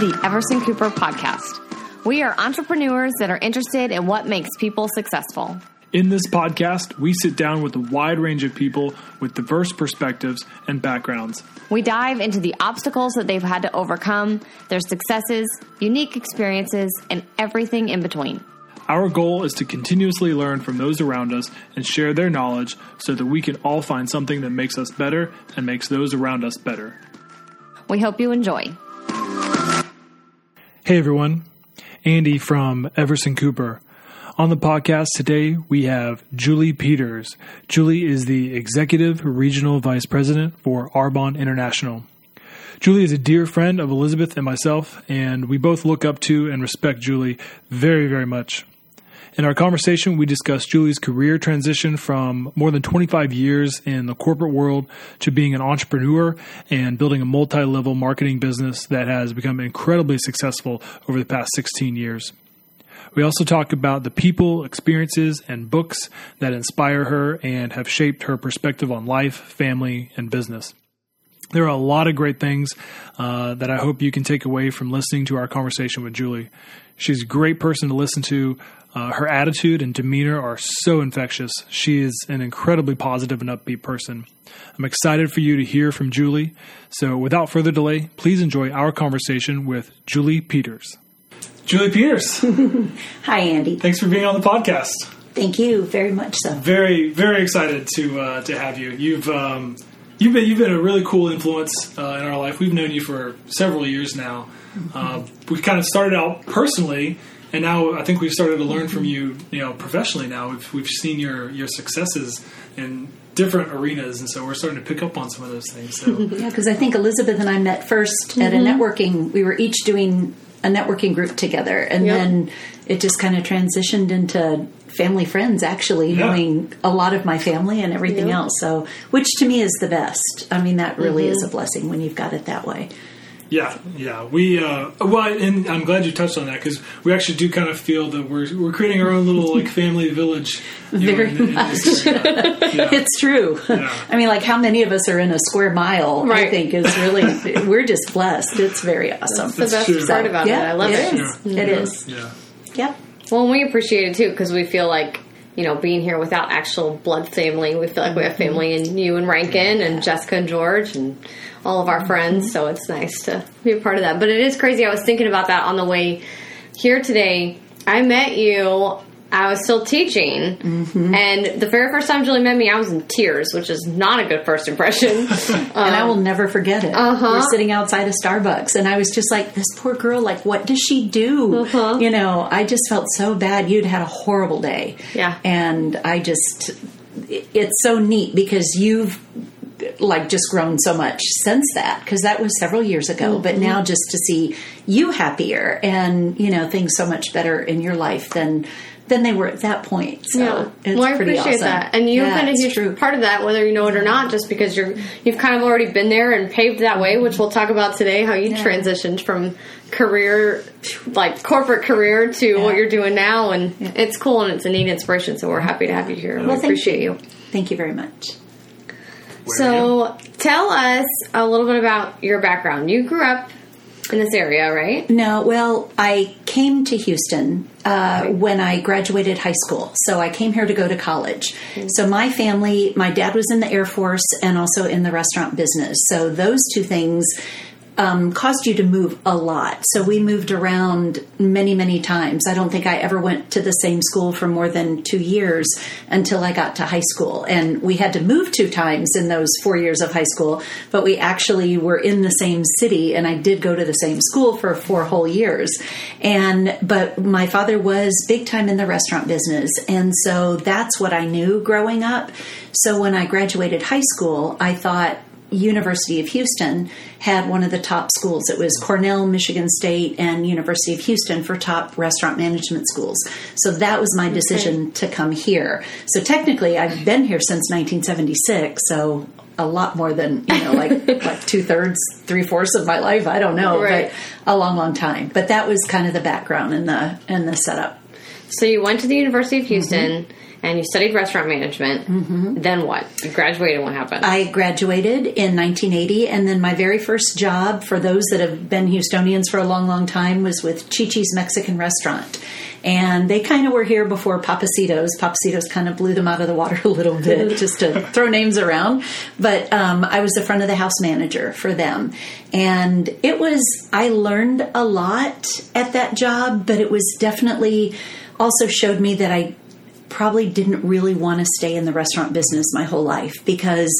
the Everson Cooper Podcast. We are entrepreneurs that are interested in what makes people successful. In this podcast, we sit down with a wide range of people with diverse perspectives and backgrounds. We dive into the obstacles that they've had to overcome, their successes, unique experiences, and everything in between. Our goal is to continuously learn from those around us and share their knowledge so that we can all find something that makes us better and makes those around us better. We hope you enjoy. Hey everyone, Andy from Everson Cooper. On the podcast today, we have Julie Peters. Julie is the Executive Regional Vice President for Arbonne International. Julie is a dear friend of Elizabeth and myself, and we both look up to and respect Julie very, very much. In our conversation, we discussed Julie's career transition from more than 25 years in the corporate world to being an entrepreneur and building a multi level marketing business that has become incredibly successful over the past 16 years. We also talk about the people, experiences, and books that inspire her and have shaped her perspective on life, family, and business. There are a lot of great things uh, that I hope you can take away from listening to our conversation with Julie. She's a great person to listen to. Uh, her attitude and demeanor are so infectious. She is an incredibly positive and upbeat person. I'm excited for you to hear from Julie. So, without further delay, please enjoy our conversation with Julie Peters. Julie Peters. Hi, Andy. Thanks for being on the podcast. Thank you very much. So very, very excited to uh, to have you. You've um, you've been you've been a really cool influence uh, in our life. We've known you for several years now. Mm-hmm. Uh, we kind of started out personally and now I think we've started to learn from you, you know, professionally. Now we've we've seen your your successes in different arenas, and so we're starting to pick up on some of those things. So. yeah, because I think Elizabeth and I met 1st mm-hmm. at a mm-hmm. networking. We were each doing a networking group together, and yep. then it just kind of transitioned into family friends. Actually, yeah. knowing a lot of my family and everything yep. else. So, which to me is the best. I mean, that really mm-hmm. is a blessing when you've got it that way. Yeah, yeah. We uh, well, and I'm glad you touched on that because we actually do kind of feel that we're we're creating our own little like family village. Very know, in, much. In yeah. It's true. Yeah. I mean, like how many of us are in a square mile? Right. I think is really we're just blessed. It's very awesome. That's the best true. part about yeah, it. I love it. It is. It is. Yeah. Yep. Well, we appreciate it too because we feel like you know, being here without actual blood family. We feel like we have family in you and Rankin and Jessica and George and all of our friends. So it's nice to be a part of that. But it is crazy. I was thinking about that on the way here today. I met you. I was still teaching, mm-hmm. and the very first time Julie met me, I was in tears, which is not a good first impression. um, and I will never forget it. Uh-huh. We're sitting outside of Starbucks, and I was just like, "This poor girl. Like, what does she do?" Uh-huh. You know, I just felt so bad. You'd had a horrible day, yeah, and I just it's so neat because you've like just grown so much since that because that was several years ago mm-hmm. but now just to see you happier and you know things so much better in your life than than they were at that point. So yeah. well, I appreciate awesome. that, and you've yeah, been a huge true. part of that, whether you know it or not, just because you're you've kind of already been there and paved that way, which we'll talk about today. How you yeah. transitioned from career, like corporate career, to yeah. what you're doing now, and it's cool and it's a neat inspiration. So we're happy to have you here. Well, we appreciate you. you. Thank you very much. So, tell us a little bit about your background. You grew up in this area, right? No, well, I came to Houston uh, when I graduated high school. So I came here to go to college. Mm-hmm. So my family, my dad was in the Air Force and also in the restaurant business. So those two things um, caused you to move a lot. So we moved around many, many times. I don't think I ever went to the same school for more than two years until I got to high school. And we had to move two times in those four years of high school, but we actually were in the same city and I did go to the same school for four whole years. And, but my father was big time in the restaurant business. And so that's what I knew growing up. So when I graduated high school, I thought, University of Houston had one of the top schools. It was Cornell, Michigan State, and University of Houston for top restaurant management schools. So that was my decision okay. to come here. So technically, I've been here since 1976. So a lot more than you know, like like two thirds, three fourths of my life. I don't know, right. but a long, long time. But that was kind of the background and the and the setup. So you went to the University of Houston. Mm-hmm and you studied restaurant management. Mm-hmm. Then what? You graduated. What happened? I graduated in 1980, and then my very first job, for those that have been Houstonians for a long, long time, was with Chi Chi's Mexican restaurant. And they kind of were here before Pappasito's. Pappasito's kind of blew them out of the water a little bit, just to throw names around. But um, I was the front of the house manager for them. And it was, I learned a lot at that job, but it was definitely also showed me that I probably didn't really want to stay in the restaurant business my whole life because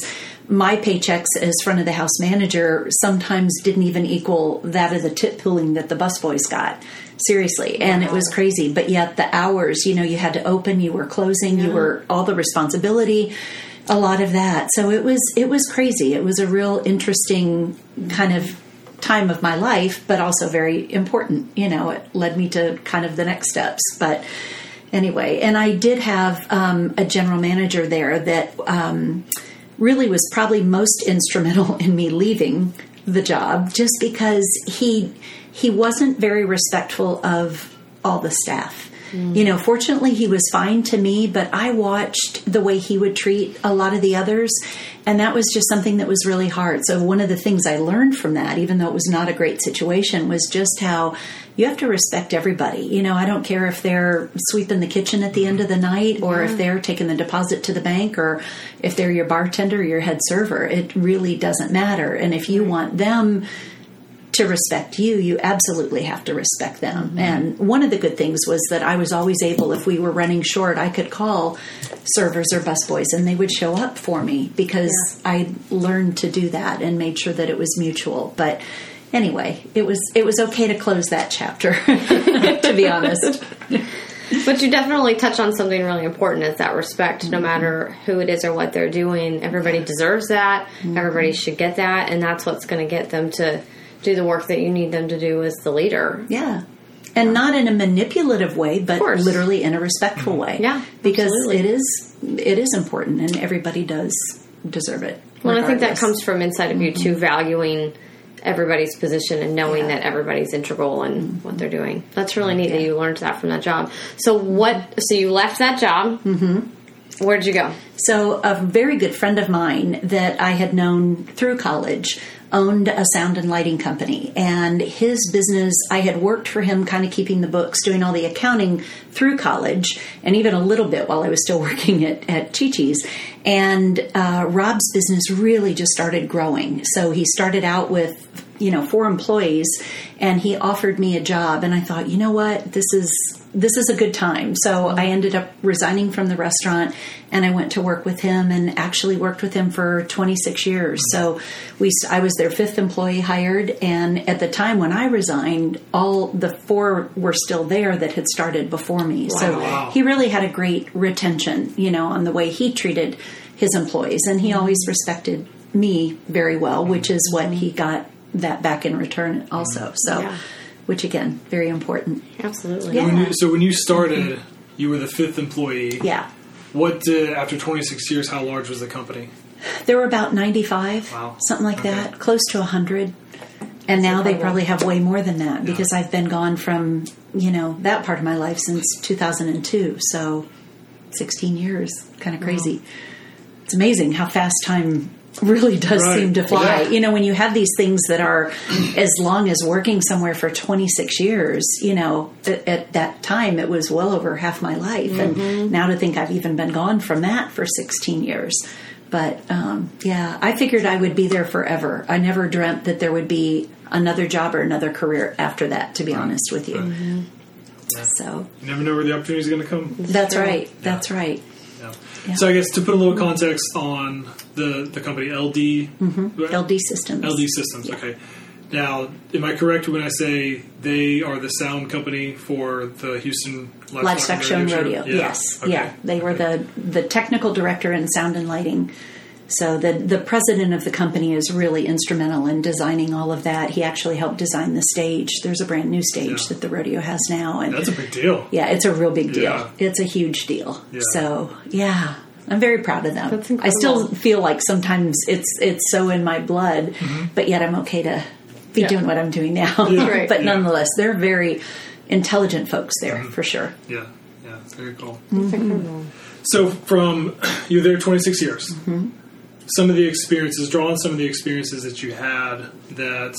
my paychecks as front of the house manager sometimes didn't even equal that of the tip pooling that the busboys got. Seriously, and it was crazy. But yet the hours, you know, you had to open, you were closing, you were all the responsibility, a lot of that. So it was it was crazy. It was a real interesting kind of time of my life, but also very important. You know, it led me to kind of the next steps. But anyway, and I did have um, a general manager there that um, really was probably most instrumental in me leaving the job, just because he he wasn't very respectful of all the staff. You know, fortunately, he was fine to me, but I watched the way he would treat a lot of the others, and that was just something that was really hard. So, one of the things I learned from that, even though it was not a great situation, was just how you have to respect everybody. You know, I don't care if they're sweeping the kitchen at the end of the night, or if they're taking the deposit to the bank, or if they're your bartender or your head server. It really doesn't matter. And if you want them, to respect you, you absolutely have to respect them. Mm-hmm. And one of the good things was that I was always able, if we were running short, I could call servers or busboys and they would show up for me because I learned to do that and made sure that it was mutual. But anyway, it was it was okay to close that chapter, to be honest. But you definitely touch on something really important is that respect, no matter who it is or what they're doing. Everybody deserves that. Mm-hmm. Everybody should get that. And that's what's going to get them to do the work that you need them to do as the leader. Yeah. And not in a manipulative way, but literally in a respectful mm-hmm. way. Yeah, because absolutely. it is it is important, and everybody does deserve it. Well, I think that comes from inside of you too, mm-hmm. valuing everybody's position and knowing that everybody's integral in what they're doing. That's really neat that you learned that from that job. So what? So you left that job. Mm-hmm. Where'd you go? So, a very good friend of mine that I had known through college owned a sound and lighting company. And his business, I had worked for him, kind of keeping the books, doing all the accounting through college, and even a little bit while I was still working at, at Chi Chi's. And uh, Rob's business really just started growing. So, he started out with you know four employees and he offered me a job and i thought you know what? This is this is a good time. So mm-hmm. i ended up resigning from the restaurant and i went to work with him and actually worked with him for 26 years. So we i was their fifth employee hired and at the time when i resigned all the four were still there that had started before me. So he really had a great retention you know on the way he treated his employees and he mm-hmm. always respected me very well which is what he got that back in return also so Yeah. which again very important Absolutely. Yeah. When you, so when you started, you were the fifth employee. yeah What uh, after 26 years? How large was the company? there were about 95 Wow. something like Okay. that close to 100 and now they probably have way more than that because i've been gone from you know that part of my life since 2002 so 16 years kind of crazy it's amazing how fast time really does Right. seem to fly Yeah. you know when you have these things that are as long as working somewhere for 26 years you know at, at that time it was well over half my life Mm-hmm. and now to think i've even been gone from that for 16 years but um, yeah i figured i would be there forever i never dreamt that there would be another job or another career after that to be honest with you Right. Yeah. so You never know where the opportunity is going to come. that's true. right that's right Yeah. Yeah. So I guess to put a little context on the the company LD mm-hmm. ld systems LD Systems. Okay. Now, am I correct when I say they are the sound company for the Houston Livestock, livestock show and rodeo. Yeah. Yes, Okay. yeah, they were Okay. the the technical director in sound and lighting. So the the president of the company is really instrumental in designing all of that. He actually helped design the stage. There's a brand new stage Yeah. that the rodeo has now, and That's a big deal. yeah, it's a real big deal. Yeah. It's a huge deal. Yeah. So yeah, I'm very proud of them. That's incredible. I still feel like sometimes it's it's so in my blood, but yet I'm okay to be Yeah. doing what I'm doing now. Yeah. Right. but nonetheless, they're very intelligent folks there for sure. Yeah. Yeah. Very cool. Mm-hmm. So from you were there 26 years. Mm-hmm. Some of the experiences, draw on some of the experiences that you had that,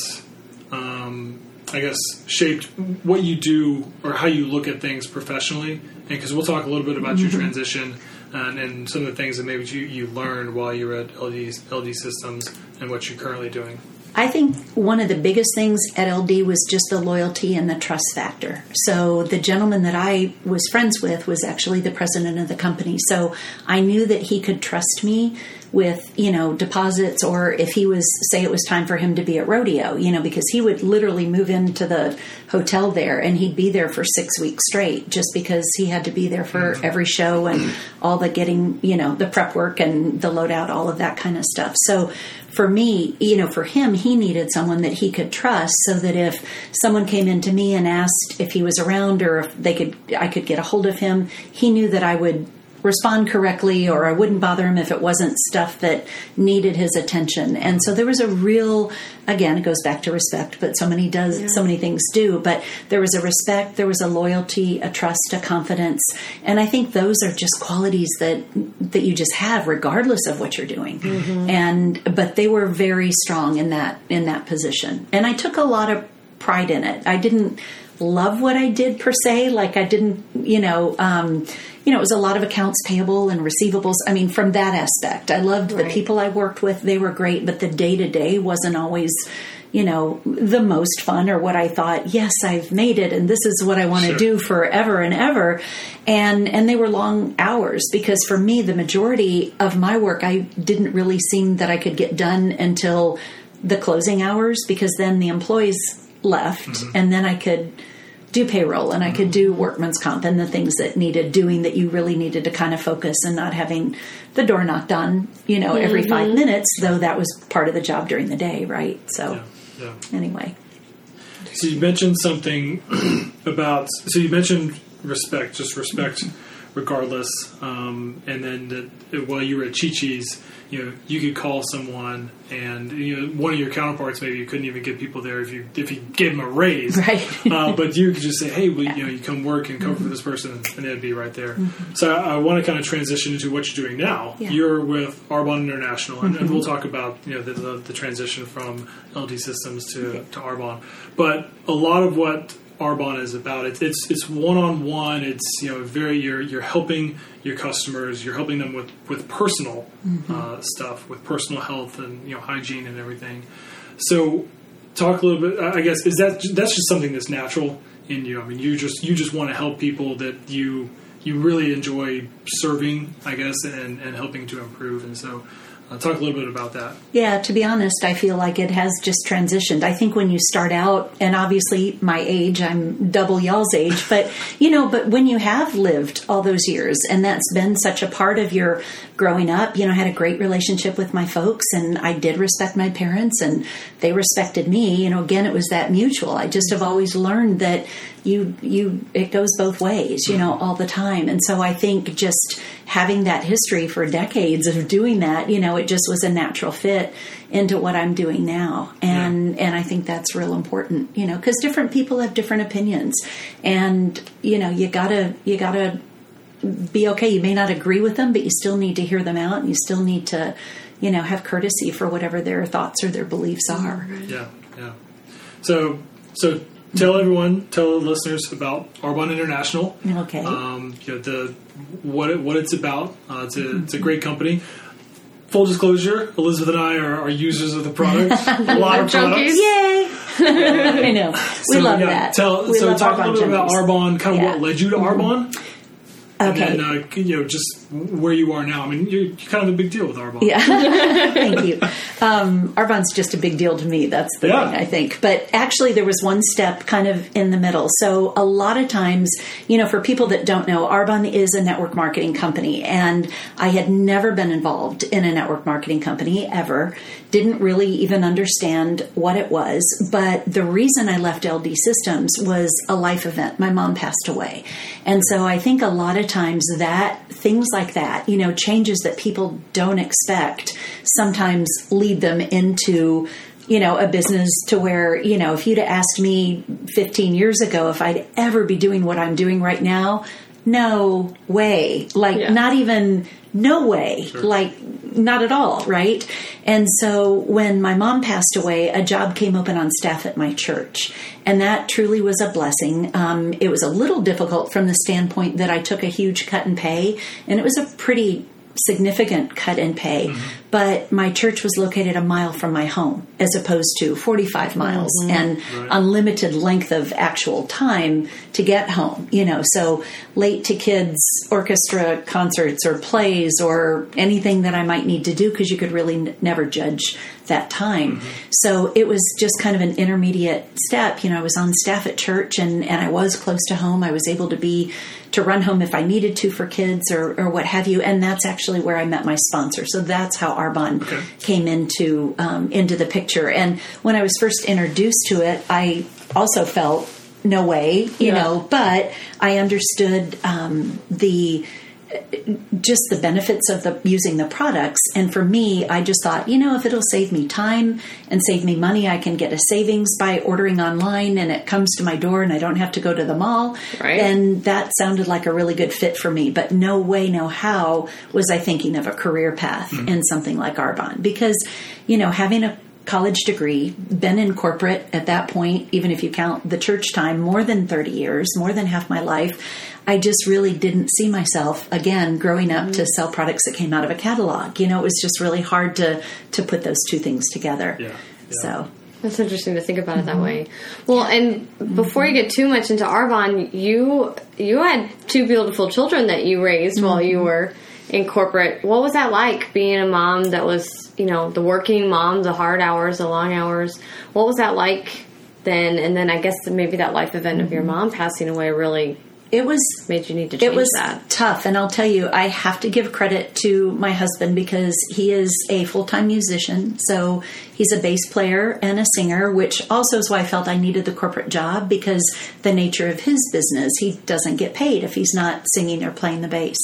um, I guess, shaped what you do or how you look at things professionally. And because we'll talk a little bit about Mm-hmm. your transition and, and some of the things that maybe you, you learned while you were at LD, LD Systems and what you're currently doing. I think one of the biggest things at LD was just the loyalty and the trust factor. So the gentleman that I was friends with was actually the president of the company. So I knew that he could trust me with, you know, deposits or if he was say it was time for him to be at rodeo, you know, because he would literally move into the hotel there and he'd be there for 6 weeks straight just because he had to be there for mm-hmm. every show and mm-hmm. all the getting, you know, the prep work and the loadout, all of that kind of stuff. So for me, you know, for him, he needed someone that he could trust so that if someone came in to me and asked if he was around or if they could, I could get a hold of him, he knew that I would respond correctly or I wouldn't bother him if it wasn't stuff that needed his attention. And so there was a real again it goes back to respect, but so many does so many things do, but there was a respect, there was a loyalty, a trust, a confidence. And I think those are just qualities that that you just have regardless of what you're doing. And but they were very strong in that in that position. And I took a lot of pride in it. I didn't love what I did per se. Like I didn't, you know, um, you know, it was a lot of accounts payable and receivables. I mean, from that aspect, I loved the people I worked with. They were great, but the day to day wasn't always, you know, the most fun or what I thought. Yes, I've made it, and this is what I want to Sure. do forever and ever. And and they were long hours because for me, the majority of my work, I didn't really seem that I could get done until the closing hours because then the employees left, mm-hmm. and then I could do payroll and I could do workman's comp and the things that needed doing that you really needed to kind of focus and not having the door knocked on, you know, every five mm-hmm. minutes, though that was part of the job during the day, right? So, Yeah. anyway. So you mentioned something about. So you mentioned respect, just respect, regardless. Um, and then that while you were at Chi Chi's, you know, you could call someone, and you know, one of your counterparts maybe you couldn't even get people there if you if you gave them a raise, Right. uh, but you could just say, "Hey, we, you know, you come work and cover for this person," and it'd be right there. So I, I want to kind of transition into what you're doing now. Yeah. You're with Arbonne International, and, and we'll talk about you know the, the, the transition from LD Systems to, to Arbonne. But a lot of what Arbonne is about it's it's it's one on one. It's you know very you're you're helping your customers. You're helping them with with personal uh, stuff, with personal health and you know hygiene and everything. So talk a little bit. I I guess is that that's just something that's natural in you. I mean, you just you just want to help people that you you really enjoy serving, I guess, and and helping to improve. And so, talk a little bit about that. Yeah, to be honest, I feel like it has just transitioned. I think when you start out, and obviously my age, I'm double y'all's age, but you know, but when you have lived all those years and that's been such a part of your growing up, you know, I had a great relationship with my folks and I did respect my parents and they respected me. You know, again, it was that mutual. I just have always learned that you, you, it goes both ways, you know, all the time. And so I think just having that history for decades of doing that, you know, it just was a natural fit into what I'm doing now. And and I think that's real important, you know, cuz different people have different opinions. And you know, you got to you got to be okay. You may not agree with them, but you still need to hear them out and you still need to, you know, have courtesy for whatever their thoughts or their beliefs are. Yeah, yeah. So so tell everyone, tell the listeners about Arbonne International. Okay. Um, you know, the what it, what it's about. Uh, it's a it's a great company. Full disclosure, Elizabeth and I are, are users of the product. A lot of Junkies. products. Yay! I know. We So, love yeah, that. Tell, we so talk a little bit about Arbonne, kind of Yeah. what led you to mm-hmm. Arbonne, Okay. and then uh, you know just where you are now. I mean, you're, kind of a big deal with Arbonne. Yeah, thank you. Um, Arbonne's just a big deal to me. That's the Yeah. thing, I think. But actually, there was one step kind of in the middle. So, a lot of times, you know, for people that don't know, Arbonne is a network marketing company. And I had never been involved in a network marketing company ever. Didn't really even understand what it was. But the reason I left LD Systems was a life event. My mom passed away. And so I think a lot of times that things like that, you know, changes that people don't expect sometimes lead them into you know a business to where you know if you'd asked me 15 years ago if i'd ever be doing what i'm doing right now no way. Like, Yeah. not even, no way. Like, not at all, right? And so when my mom passed away, a job came open on staff at my church. And that truly was a blessing. Um, it was a little difficult from the standpoint that I took a huge cut in pay, and it was a pretty significant cut in pay. Mm-hmm. But my church was located a mile from my home as opposed to 45 miles mm-hmm. and unlimited length of actual time to get home, you know. So late to kids orchestra concerts or plays or anything that I might need to do because you could really n- never judge that time. So it was just kind of an intermediate step. You know, I was on staff at church and, and I was close to home. I was able to be to run home if I needed to for kids or, or what have you. And that's actually where I met my sponsor. So that's how Arbonne came into um, into the picture. And when I was first introduced to it, I also felt no way, you Yeah. know, but I understood um, the just the benefits of the using the products and for me i just thought you know if it'll save me time and save me money i can get a savings by ordering online and it comes to my door and i don't have to go to the mall Right. then that sounded like a really good fit for me but no way no how was i thinking of a career path mm-hmm. in something like arbonne because you know having a college degree, been in corporate at that point, even if you count the church time, more than 30 years, more than half my life. I just really didn't see myself again growing up to sell products that came out of a catalog. You know, it was just really hard to to put those two things together. Yeah, yeah. So That's interesting to think about it that Mm-hmm. way. Well, and before you get too much into Arbonne, you you had two beautiful children that you raised while Mm-hmm. you were in corporate. What was that like being a mom that was, you know, the working mom, the hard hours, the long hours? What was that like then? And then I guess maybe that life event of your mom passing away really it was made you need to change it was that. tough and i'll tell you i have to give credit to my husband because he is a full-time musician so he's a bass player and a singer which also is why i felt i needed the corporate job because the nature of his business he doesn't get paid if he's not singing or playing the bass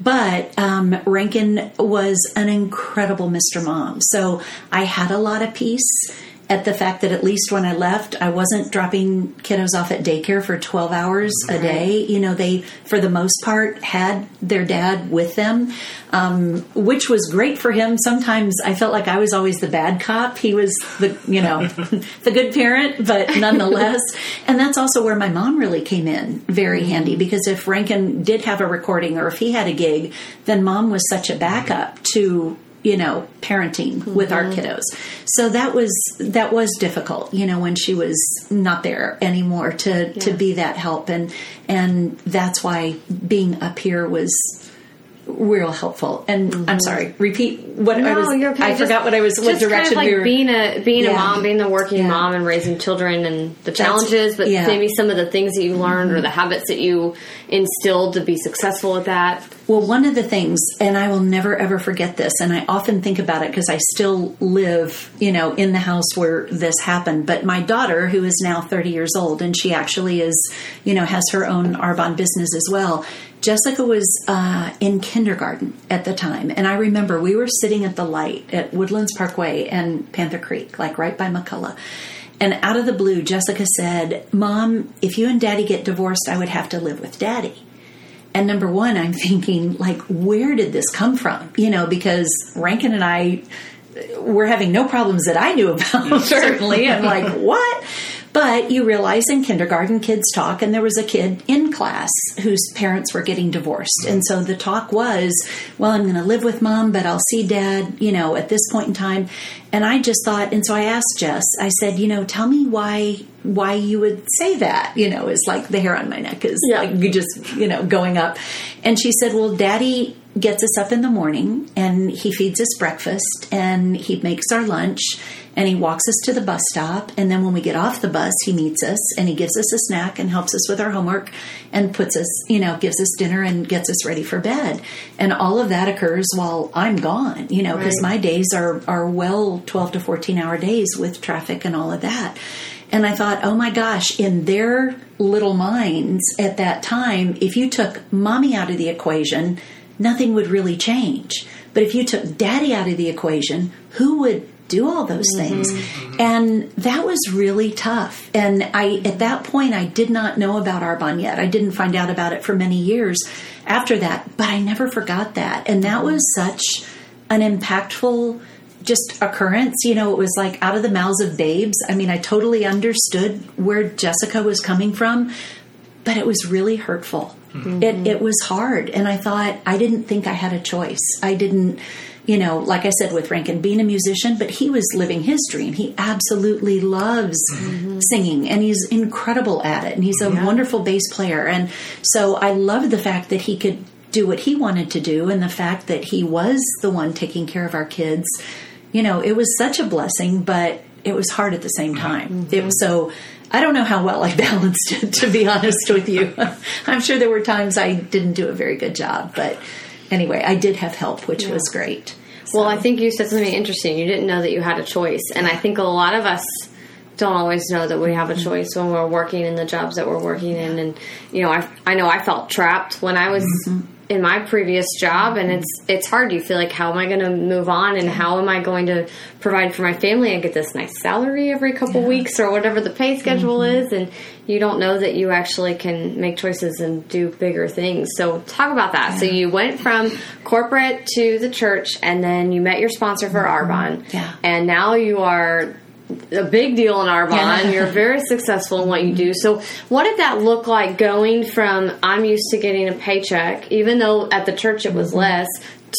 but um, rankin was an incredible mr mom so i had a lot of peace at the fact that at least when I left, I wasn't dropping kiddos off at daycare for 12 hours a day. You know, they, for the most part, had their dad with them, um, which was great for him. Sometimes I felt like I was always the bad cop. He was the, you know, the good parent, but nonetheless. and that's also where my mom really came in very handy because if Rankin did have a recording or if he had a gig, then mom was such a backup to you know parenting with our mm-hmm. kiddos. So that was that was difficult you know when she was not there anymore to to be that help. And and that's why being up here was real helpful and i'm mm-hmm. sorry repeat what i was you're okay. i Just- forgot what i was what direction kind of like we were being a being a mom, being the working Yeah. mom, and raising children, and the challenges, but yeah. maybe some of the things that you learned or mm-hmm. the habits that you instilled to be successful at that. Well, one of the things, and I will never ever forget this, and I often think about it because I still live, you know, in the house where this happened. But my daughter, who is now 30 years old, and she actually is, you know, has her own Arbonne business as well. Jessica was uh, in kindergarten at the time, and I remember we were sitting at the light at Woodlands Parkway and Panther Creek, like right by McCullough. And out of the blue, Jessica said, Mom, if you and Daddy get divorced, I would have to live with Daddy. And number one, I'm thinking, like, where did this come from? You know, because Rankin and I were having no problems that I knew about, certainly. I'm like, what? But you realize in kindergarten, kids talk, and there was a kid in class whose parents were getting divorced. And so the talk was, well, I'm going to live with mom, but I'll see dad, you know, at this point in time. And I just thought, and so I asked Jess, I said, you know, tell me why why you would say that, you know, is like the hair on my neck is Yeah. like you just, you know, going up. And she said, well, daddy gets us up in the morning and he feeds us breakfast and he makes our lunch and he walks us to the bus stop and then when we get off the bus he meets us and he gives us a snack and helps us with our homework and puts us you know gives us dinner and gets us ready for bed and all of that occurs while i'm gone you know because Right. my days are are well 12 to 14 hour days with traffic and all of that and I thought, oh my gosh, in their little minds at that time, if you took mommy out of the equation, nothing would really change. But if you took daddy out of the equation, who would do all those mm-hmm. things. And that was really tough. And I, at that point, I did not know about Arbonne yet. I didn't find out about it for many years after that, but I never forgot that. And that mm-hmm. was such an impactful just occurrence. You know, it was like out of the mouths of babes. I mean, I totally understood where Jessica was coming from, but it was really hurtful. Mm-hmm. It, it was hard. And I thought, I didn't think I had a choice. I didn't, you know, like I said with Rankin being a musician, but he was living his dream. He absolutely loves mm-hmm. singing and he's incredible at it. And he's a wonderful bass player. And so I loved the fact that he could do what he wanted to do and the fact that he was the one taking care of our kids. You know, it was such a blessing, but it was hard at the same uh-huh. time. It mm-hmm. was so I don't know how well I balanced it to be honest with you. I'm sure there were times I didn't do a very good job, but anyway, I did have help, which was great. Well, I think you said something interesting. You didn't know that you had a choice, and I think a lot of us don't always know that we have a mm-hmm. choice when we're working in the jobs that we're working in. And you know, I I know I felt trapped when I was mm-hmm. In my previous job, and it's it's hard. You feel like, how am I going to move on, and how am I going to provide for my family and get this nice salary every couple weeks or whatever the pay schedule mm-hmm. is, and you don't know that you actually can make choices and do bigger things. So talk about that. So you went from corporate to the church, and then you met your sponsor for mm-hmm. Arbonne, Yeah. and now you are a big deal in Arbonne. Yeah. You're very successful in what you do. So, what did that look like going from I'm used to getting a paycheck, even though at the church it was less,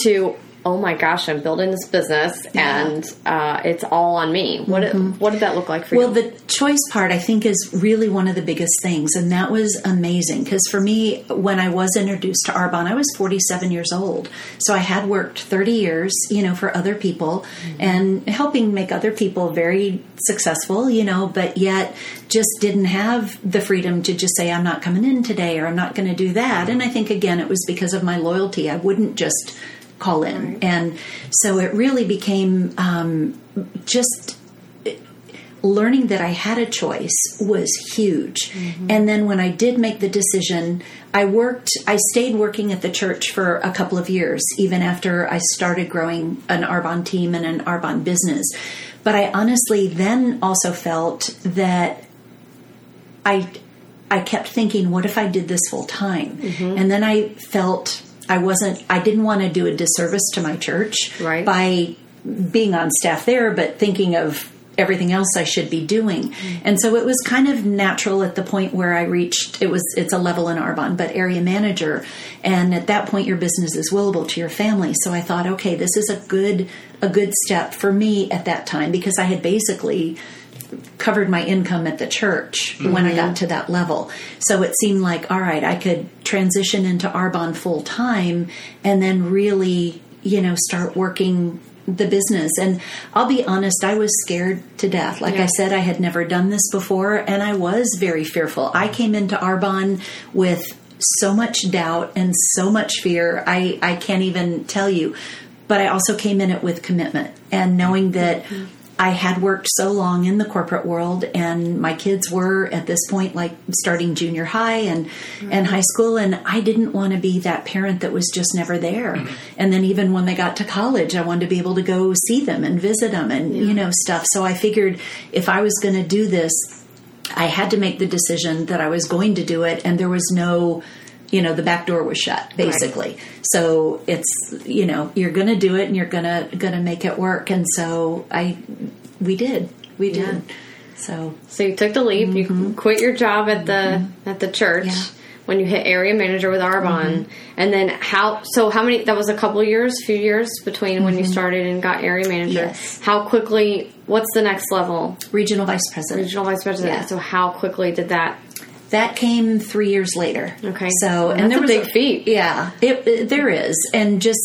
to oh my gosh, I'm building this business and uh, it's all on me. What did, what did that look like for Mm-hmm. Well, the choice part I think is really one of the biggest things, and that was amazing because for me, when I was introduced to Arbonne, I was 47 years old, so I had worked 30 years, you know, for other people and helping make other people very successful, you know, but yet just didn't have the freedom to just say I'm not coming in today or I'm not going to do that. And I think again, it was because of my loyalty. I wouldn't just call in, and so it really became um, just learning that I had a choice was huge. And then when I did make the decision, I worked, I stayed working at the church for a couple of years, even after I started growing an Arbonne team and an Arbonne business. But I honestly then also felt that I I kept thinking, what if I did this full time? And then I felt I wasn't I didn't want to do a disservice to my church Right. by being on staff there, but thinking of everything else I should be doing. Mm. And so it was kind of natural at the point where I reached it was it's a level in Arbonne, but area manager. And at that point your business is willable to your family. So I thought, okay, this is a good a good step for me at that time because I had basically covered my income at the church when I mm-hmm. got to that level. So it seemed like, all right, I could transition into Arbonne full time and then really, you know, start working the business. And I'll be honest, I was scared to death. Like Yeah. I said, I had never done this before and I was very fearful. I came into Arbonne with so much doubt and so much fear. I, I can't even tell you. But I also came in it with commitment and knowing that mm-hmm. I had worked so long in the corporate world, and my kids were at this point like starting junior high and and high school, and I didn't want to be that parent that was just never there. Mm-hmm. And then even when they got to college, I wanted to be able to go see them and visit them and you know stuff. So I figured if I was going to do this, I had to make the decision that I was going to do it, and there was no, you know, the back door was shut basically. So it's you know you're going to do it, and you're gonna gonna make it work, and so I, we did, we did. So So you took the leap. You mm-hmm. quit your job at the mm-hmm. at the church Yeah. when you hit area manager with Arbonne, mm-hmm. and then how? So how many? That was a couple of years, few years between when you started and got area manager. Yes. How quickly? What's the next level? regional vice president. Regional vice president. Yeah. So how quickly did that? That came three years later. Okay. So That's and there a was big feat. Yeah, it, it- there is, and just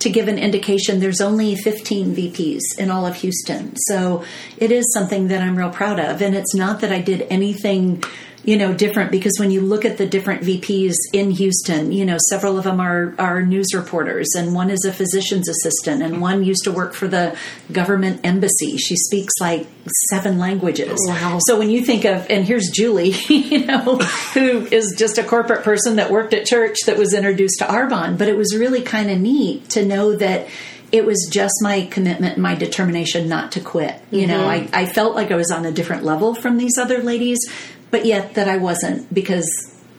to give an indication, there's only 15 VPs in all of Houston. So it is something that I'm real proud of, and it's not that I did anything. You know, different because when you look at the different VPs in Houston, you know, several of them are, are news reporters, and one is a physician's assistant, and one used to work for the government embassy. She speaks like seven languages. Wow. So when you think of, and here's Julie, you know, who is just a corporate person that worked at church that was introduced to Arbonne, but it was really kind of neat to know that it was just my commitment and my determination not to quit. You know, mm-hmm. I, I felt like I was on a different level from these other ladies, but yet that I wasn't because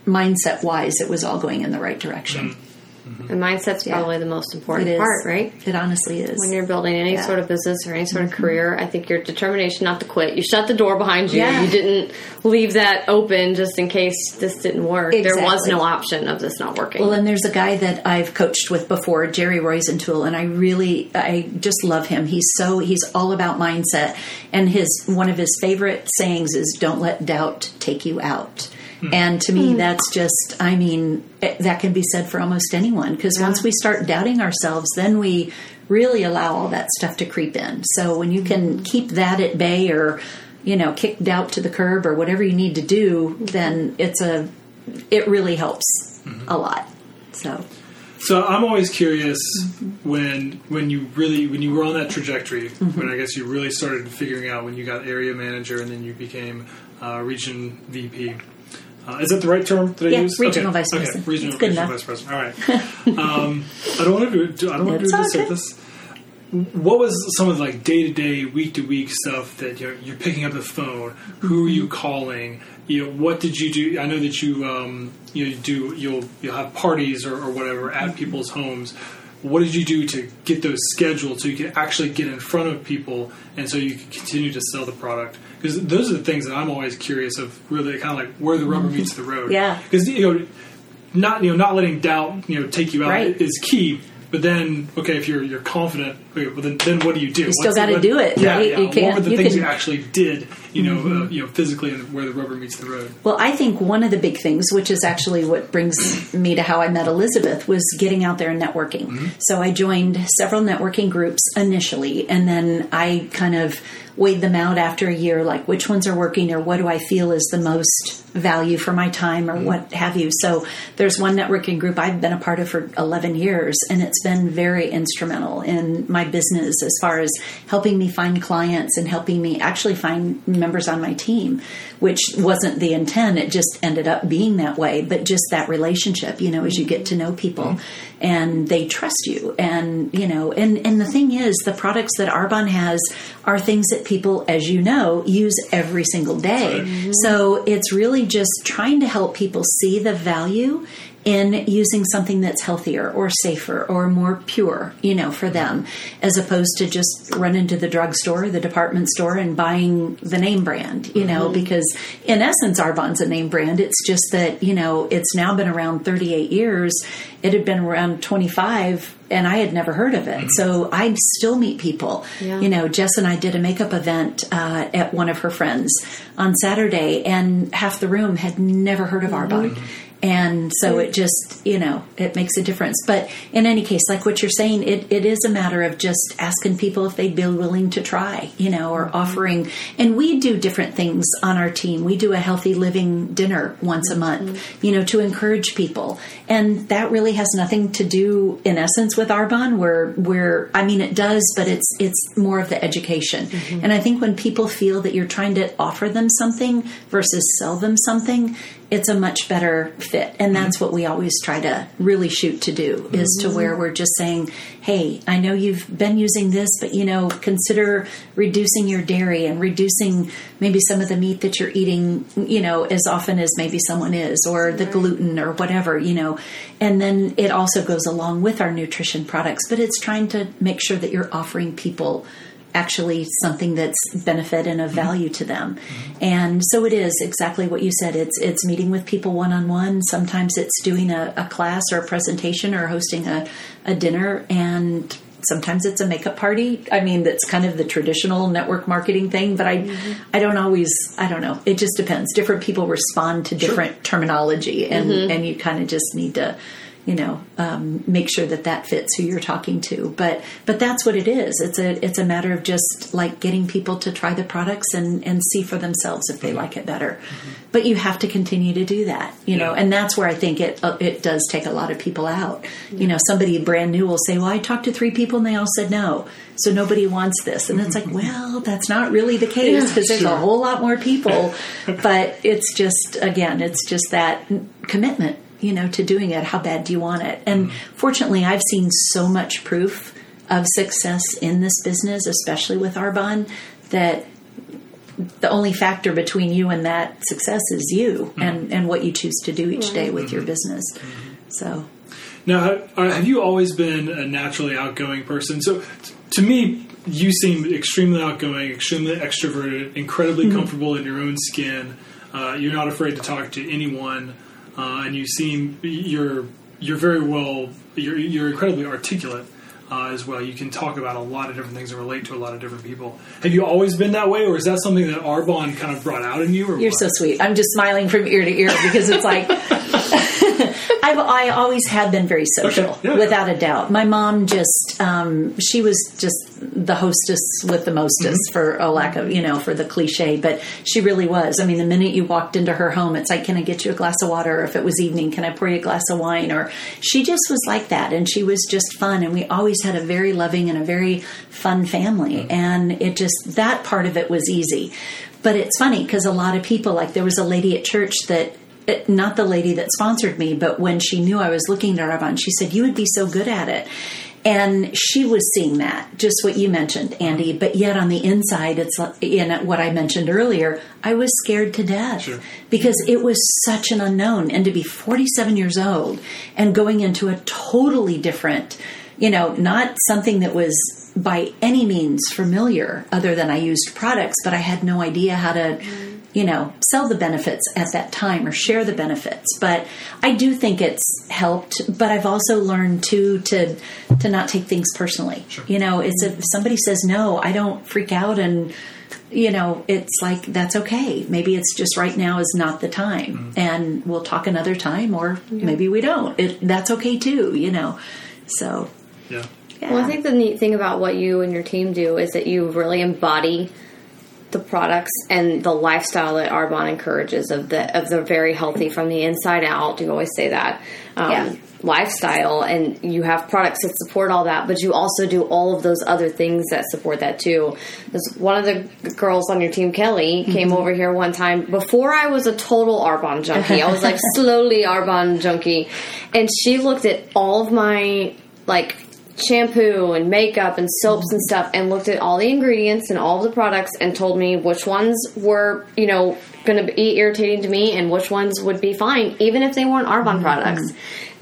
mindset wise, it was all going in the right direction. Mm-hmm. And mindset's Yeah. probably the most important It is. part, right? It honestly is. When you're building any Yeah. Mm-hmm. sort of business or any sort of career, I think your determination not to quit. You shut the door behind you. Yeah. You didn't leave that open just in case this didn't work. There was no option of this not working. Well, and there's a guy that I've coached with before, Jerry Roisentool, and I really, I just love him. He's so, he's all about mindset. And his, one of his favorite sayings is, don't let doubt take you out. Hmm. And to me, hmm. that's just, I mean, it, that can be said for almost anyone. Because once we start doubting ourselves, then we really allow all that stuff to creep in. So when you can hmm. keep that at bay or, you know, kick doubt to the curb or whatever you need to do, then it's a, it really helps mm-hmm. a lot. So So I'm always curious mm-hmm. when when you really when you were on that trajectory Mm-hmm. when I guess you really started figuring out when you got area manager and then you became uh, region VP. Uh, is that the right term that I Yeah, use? regional okay. vice president. Okay, regional, good regional enough. vice president. All right. um, I don't want to do. I don't want to do this good. this. What was some of the like day to day, week to week stuff that you're, you're picking up the phone? Who are you calling? You know, what did you do? I know that you um, you know, do you'll you'll have parties or, or whatever at people's homes. What did you do to get those scheduled so you could actually get in front of people and so you could continue to sell the product? Because those are the things that I'm always curious of. Really, kind of like where the rubber meets the road. Yeah. Because you know, not you know, not letting doubt you know take you out Right. is key. But then, okay, if you're you're confident, okay, well then, then what do you do? You still gotta do it, Yeah, right? yeah. You what can't- were the you things can- Mm-hmm. you actually did? You know, uh, you know, physically, and where the rubber meets the road. Well, I think one of the big things, which is actually what brings me to how I met Elizabeth, was getting out there and networking. So I joined several networking groups initially, and then I kind of weighed them out after a year, like which ones are working or what do I feel is the most value for my time or mm-hmm. what have you. So there's one networking group I've been a part of for 11 years, and it's been very instrumental in my business as far as helping me find clients and helping me actually find members on my team, which wasn't the intent. It just ended up being that way. But just that relationship, you know, as you get to know people mm-hmm. and they trust you. And, you know, and, and the thing is, the products that Arbonne has are things that people, as you know, use every single day. So it's really just trying to help people see the value in using something that's healthier or safer or more pure, you know, for them, as opposed to just run into the drugstore, the department store, and buying the name brand, you know, mm-hmm. because in essence, Arbonne's a name brand. It's just that, you know, it's now been around 38 years. It had been around 25 and I had never heard of it. Mm-hmm. So I still meet people. Yeah. You know, Jess and I did a makeup event uh, at one of her friends on Saturday, and half the room had never heard of mm-hmm. Arbonne. And so it just, you know, it makes a difference. But in any case, like what you're saying, it, it is a matter of just asking people if they'd be willing to try, you know, or mm-hmm. offering. And we do different things on our team. We do a healthy living dinner once a month, mm-hmm. you know, to encourage people. And that really has nothing to do, in essence, with Arbonne. Where, where I mean, it does, but it's it's more of the education. Mm-hmm. And I think when people feel that you're trying to offer them something versus sell them something, it's a much better fit. And mm-hmm. that's what we always try to really shoot to do is to mm-hmm. where we're just saying hey i know you've been using this but you know consider reducing your dairy and reducing maybe some of the meat that you're eating you know as often as maybe someone is or the gluten or whatever you know. And then it also goes along with our nutrition products but it's trying to make sure that you're offering people actually something that's benefit and of mm-hmm. value to them. And so it is exactly what you said. It's it's meeting with people one on one. Sometimes it's doing a, a class or a presentation or hosting a, a dinner and sometimes it's a makeup party. I mean that's kind of the traditional network marketing thing, but I mm-hmm. I don't always I don't know. It just depends. Different people respond to different terminology and mm-hmm. and you kind of just need to you know um, make sure that that fits who you're talking to. But but that's what it is. It's a it's a matter of just like getting people to try the products and and see for themselves if they like it better. But you have to continue to do that you know and that's where i think it uh, it does take a lot of people out. You know somebody brand new will say well i talked to three people and they all said no. So nobody wants this. And it's like well that's not really the case because there's a whole lot more people. But it's just again it's just that commitment you know to doing it how bad do you want it? And mm-hmm. fortunately i've seen so much proof of success in this business, especially with Arbonne, that the only factor between you and that success is you mm-hmm. and, and what you choose to do each day with your mm-hmm. business. So, Now, have, you always been a naturally outgoing person? So, to me, you seem extremely outgoing, extremely extroverted, incredibly comfortable in your own skin. Uh, you're not afraid to talk to anyone, uh, and you seem you're you're very well. You're you're incredibly articulate. Uh, as well, you can talk about a lot of different things and relate to a lot of different people. Have you always been that way, or is that something that Arbonne kind of brought out in you? Or You're what? so sweet. I'm just smiling from ear to ear because it's like I've I always have been very social, Okay, yeah. without a doubt. My mom just um, she was just the hostess with the mostest, Mm-hmm. for a lack of you know for the cliche, but she really was. I mean, the minute you walked into her home, it's like, can I get you a glass of water? Or if it was evening, can I pour you a glass of wine? Or she just was like that, and she was just fun, and we always had a very loving and a very fun family, Mm-hmm. and it just that part of it was easy. But it's funny because a lot of people, like there was a lady at church that, it- not the lady that sponsored me, but when she knew I was looking at Arbonne, she said, You would be so good at it. And she was seeing that, just what you mentioned, Andy. But yet on the inside, it's in what I mentioned earlier, I was scared to death Sure. because it was such an unknown. And to be 47 years old and going into a totally different, you know, not something that was by any means familiar other than I used products, but I had no idea how to, you know, sell the benefits at that time or share the benefits. But I do think it's helped, but I've also learned too to to not take things personally. You know, it's if somebody says no, I don't freak out and you know, it's like that's okay. Maybe it's just right now is not the time, mm-hmm. and we'll talk another time, or maybe we don't. It, that's okay too, you know. So, yeah. yeah. Well, I think the neat thing about what you and your team do is that you really embody the products and the lifestyle that Arbonne encourages of the of the very healthy from the inside out. You always say that um, Yeah. lifestyle, and you have products that support all that, but you also do all of those other things that support that too. Because one of the girls on your team, Kelly, came over here one time before I was a total Arbonne junkie. I was like slowly Arbonne junkie, and she looked at all of my like shampoo and makeup and soaps and stuff and looked at all the ingredients and all the products and told me which ones were, you know, going to be irritating to me and which ones would be fine, even if they weren't Arbonne mm-hmm. products.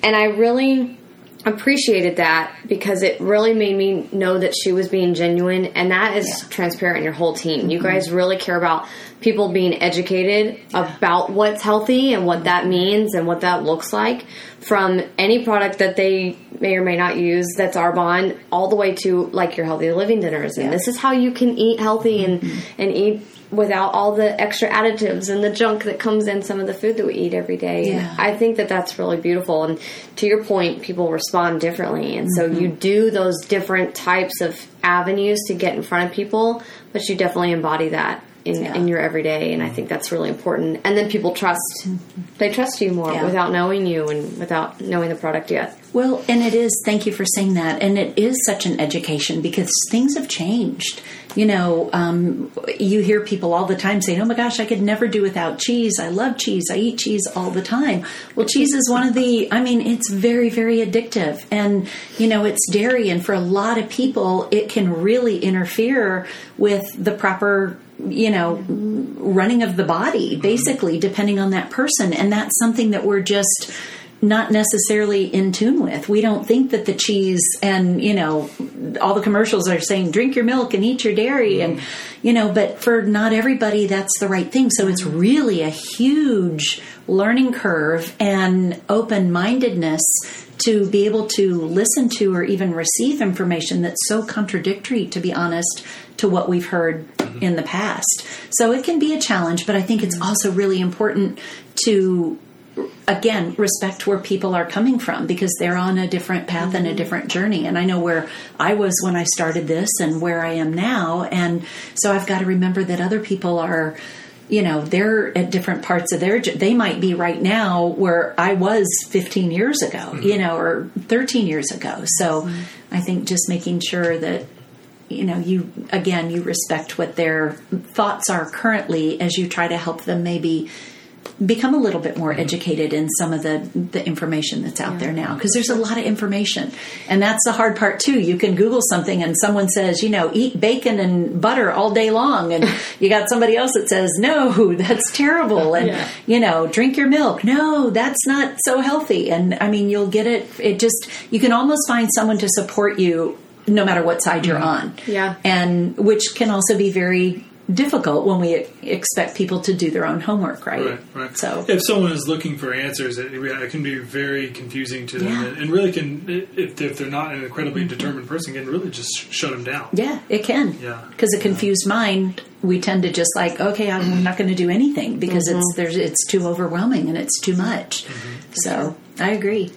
And I really appreciated that because it really made me know that she was being genuine and that is transparent in your whole team. You mm-hmm. guys really care about people being educated about what's healthy and what that means and what that looks like. From any product that they may or may not use that's Arbonne all the way to like your healthy living dinners. And Yeah. this is how you can eat healthy and mm-hmm. and eat without all the extra additives and the junk that comes in some of the food that we eat every day. Yeah. I think that that's really beautiful. And to your point, people respond differently. And so mm-hmm. you do those different types of avenues to get in front of people, but you definitely embody that in, Yeah. in your everyday. And I think that's really important. And then people trust, mm-hmm. they trust you more Yeah. without knowing you and without knowing the product yet. Well, and it is, thank you for saying that. And it is such an education because things have changed. You know, um, you hear people all the time saying, oh my gosh, I could never do without cheese. I love cheese. I eat cheese all the time. Well, cheese is one of the, I mean, it's very, very addictive. And, you know, it's dairy. And for a lot of people, it can really interfere with the proper you know running of the body basically depending on that person and that's something that we're just not necessarily in tune with. We don't think that the cheese and, you know, all the commercials are saying drink your milk and eat your dairy mm-hmm. and, you know, but for not everybody that's the right thing. So it's really a huge learning curve and open mindedness to be able to listen to or even receive information that's so contradictory, to be honest, to what we've heard mm-hmm. in the past. So it can be a challenge, but I think it's mm-hmm. also really important to again respect where people are coming from because they're on a different path and a mm-hmm. different journey. And i know where i was when i started this and where i am now. And so i've got to remember that other people are you know they're at different parts of their they might be right now where i was 15 years ago mm-hmm. you know or 13 years ago. So mm-hmm. i think just making sure that you know you again you respect what their thoughts are currently as you try to help them maybe become a little bit more mm-hmm. educated in some of the the information that's out there now because there's a lot of information. And that's the hard part too. You can google something and someone says you know eat bacon and butter all day long and you got somebody else that says no that's terrible and Yeah. you know drink your milk. No that's not so healthy. And i mean you'll get it it just you can almost find someone to support you no matter what side you're mm-hmm. on. Yeah. and which can also be very difficult when we expect people to do their own homework right Right, right. so if someone is looking for answers, it, it can be very confusing to them, Yeah. and, and really can, if, if they're not an incredibly determined person, can really just shut them down. Yeah, it can. Yeah. Because a confused mind, we tend to just like, okay, I'm not going to do anything because Mm-hmm. it's there's it's too overwhelming and it's too much. Mm-hmm. So I agree.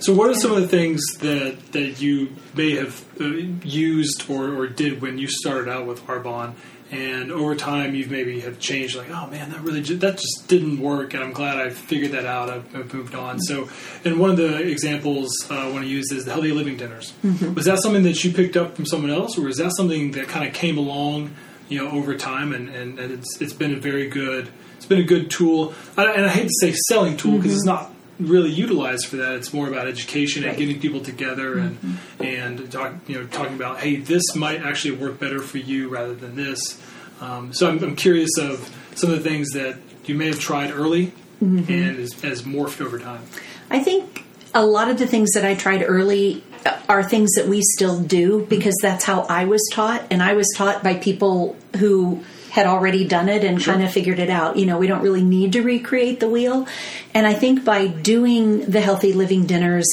So, what are some of the things that that you may have uh, used or, or did when you started out with Arbonne, and over time you've maybe have changed? Like, oh man, that really that just didn't work, and I'm glad I figured that out. I've, I've moved on. So, and one of the examples uh, I want to use is the healthy living dinners. Was that something that you picked up from someone else, or was that something that kind of came along, you know, over time, and, and, and it's it's been a very good it's been a good tool, I, and I hate to say selling tool because it's not really utilized for that. It's more about education and Right. getting people together and and talk, you know talking about hey, this might actually work better for you rather than this. Um, so I'm, I'm curious of some of the things that you may have tried early and has, has morphed over time. I think a lot of the things that I tried early are things that we still do because that's how I was taught, and I was taught by people who had already done it and kind of figured it out. You know, we don't really need to recreate the wheel. And I think by doing the healthy living dinners,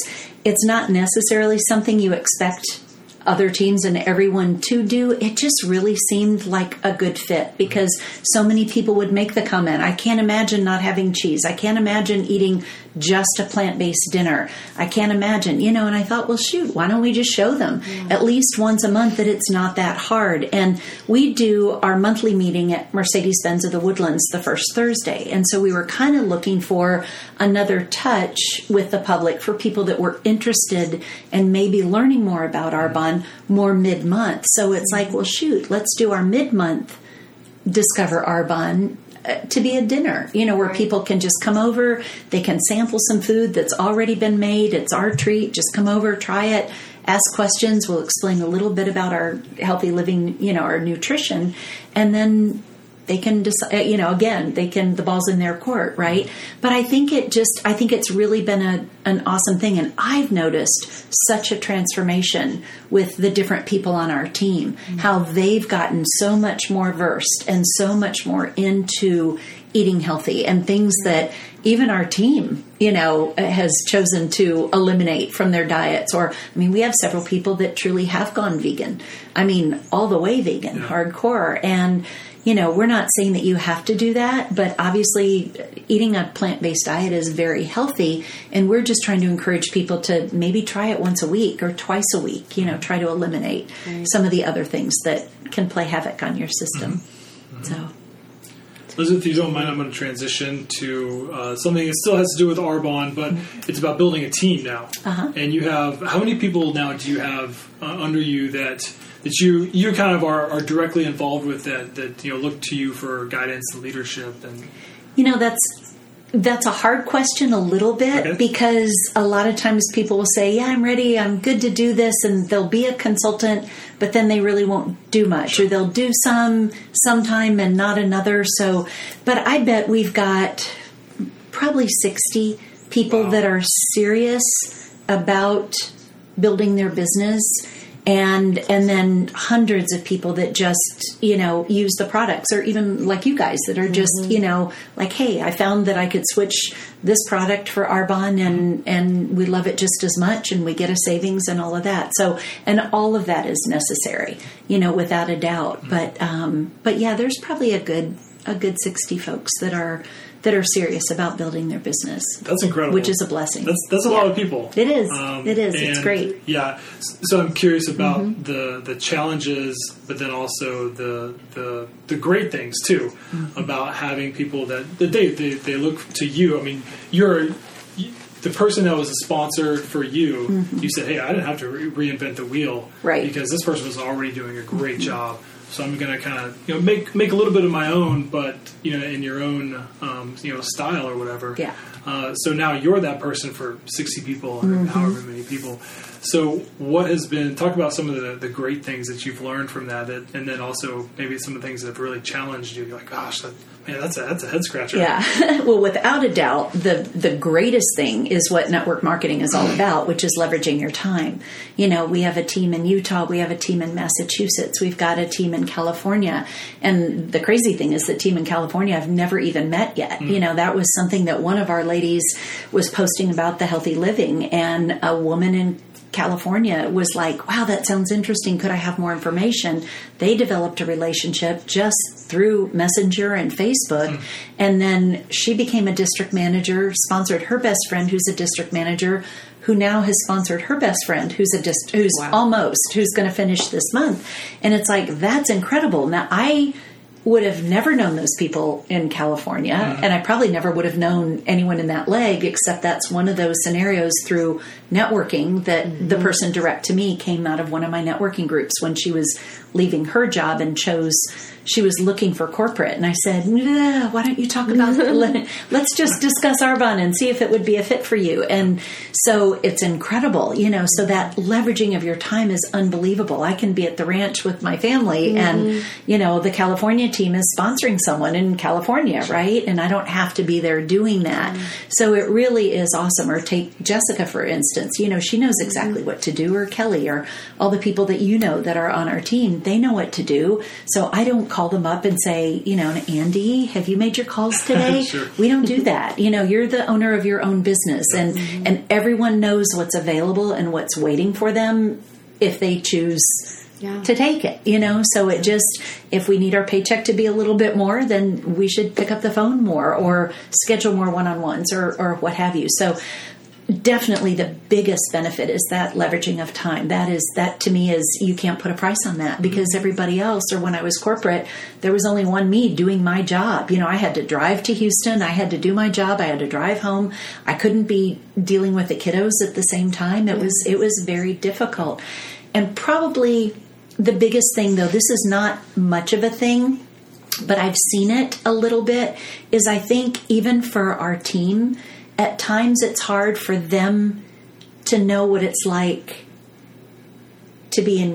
it's not necessarily something you expect other teams and everyone to do, it just really seemed like a good fit because so many people would make the comment, I can't imagine not having cheese. I can't imagine eating just a plant based dinner. I can't imagine, you know, and I thought, well, shoot, why don't we just show them at least once a month that it's not that hard? And we do our monthly meeting at Mercedes Benz of the Woodlands the first Thursday. And so we were kind of looking for another touch with the public for people that were interested and maybe learning more about Arbonne more mid month. So it's like, well, shoot, let's do our mid month Discover Arbonne uh, to be a dinner, you know, where people can just come over, they can sample some food that's already been made. It's our treat. Just come over, try it, ask questions. We'll explain a little bit about our healthy living, you know, our nutrition, and then they can decide, uh, you know, again, they can, the ball's in their court, right? But I think it just, I think it's really been a, an awesome thing. And I've noticed such a transformation with the different people on our team, mm-hmm. how they've gotten so much more versed and so much more into eating healthy and things that even our team, you know, uh, has chosen to eliminate from their diets. Or, I mean, we have several people that truly have gone vegan. I mean, all the way vegan, hardcore. And, you know, we're not saying that you have to do that, but obviously eating a plant based diet is very healthy. And we're just trying to encourage people to maybe try it once a week or twice a week, you know, try to eliminate some of the other things that can play havoc on your system. Mm-hmm. So, Elizabeth, if you don't mind, I'm going to transition to uh, something that still has to do with Arbonne, but it's about building a team now. Uh-huh. And you have how many people now do you have uh, under you that that you you kind of are, are directly involved with that that you know look to you for guidance and leadership and You know, that's that's a hard question a little bit Okay. because a lot of times people will say, "Yeah, I'm ready. I'm good to do this," and they'll be a consultant, but then they really won't do much, or they'll do some sometime and not another. So, but I bet we've got probably 60 people Wow. that are serious about building their business and and then hundreds of people that just you know use the products or even like you guys that are just you know like hey I found that I could switch this product for Arbonne and and we love it just as much and we get a savings and all of that. So and all of that is necessary you know without a doubt. But um but yeah there's probably a good a good 60 folks that are that are serious about building their business that's incredible. which is a blessing that's that's a lot of people. It is. Um, It is. It's great. Yeah. So I'm curious about Mm-hmm. the the challenges, but then also the the the great things too Mm-hmm. about having people that that they, they they look to you. I mean, you're. you- The person that was a sponsor for you, you said, "Hey, I didn't have to re- reinvent the wheel, Mm-hmm. Right. Mm-hmm. Because this person was already doing a great job. So I'm going to kind of you know make make a little bit of my own, but you know in your own um, you know style or whatever. Yeah. Uh, so now you're that person for 60 people, or Mm-hmm. however many people. So what has been talk about some of the, the great things that you've learned from that, that, and then also maybe some of the things that have really challenged you. You're like, gosh, that, man, that's a that's a head scratcher. Yeah. well, without a doubt, the the greatest thing is what network marketing is all about, which is leveraging your time. You know, we have a team in Utah, we have a team in Massachusetts, we've got a team in California, and the crazy thing is the team in California I've never even met yet. Mm. You know, that was something that one of our ladies was posting about the healthy living, and a woman in California was like, wow, that sounds interesting. Could I have more information? They developed a relationship just through Messenger and Facebook. Hmm. And then she became a district manager, sponsored her best friend, who's a district manager, who now has sponsored her best friend, who's a dist- who's Wow. almost, who's going to finish this month. And it's like, that's incredible. Now, I would have never known those people in California, mm-hmm. and I probably never would have known anyone in that leg, except that's one of those scenarios through networking that the mm-hmm. person direct to me came out of one of my networking groups when she was leaving her job and chose she was looking for corporate. And i said "Nah, why don't you talk about let, let's just discuss arbonne and see if it would be a fit for you. And so it's incredible you know so that leveraging of your time is unbelievable. I can be at the ranch with my family and mm-hmm. you know the california team is sponsoring someone in california right? And i don't have to be there doing that. Mm-hmm. So it really is awesome. Or take jessica for instance. You know she knows mm-hmm. exactly what to do. Or kelly or all the people that you know that are on our team. They know what to do. So i don't call them up and say you know andy have you made your calls today? Sure. we don't do that. You know you're the owner of your own business and mm-hmm. and everyone knows what's available and what's waiting for them if they choose Yeah. to take it you know? So it just if we need our paycheck to be a little bit more then we should pick up the phone more or schedule more one-on-ones or or what have you. So definitely the biggest benefit is that leveraging of time. That is that to me is you can't put a price on that because mm-hmm. everybody else or when i was corporate there was only one me doing my job. You know i had to drive to houston. I had to do my job. I had to drive home. I couldn't be dealing with the kiddos at the same time. It was it was very difficult. And probably the biggest thing though this is not much of a thing but I've seen it a little bit is I think even for our team, at times it's hard for them to know what it's like to be in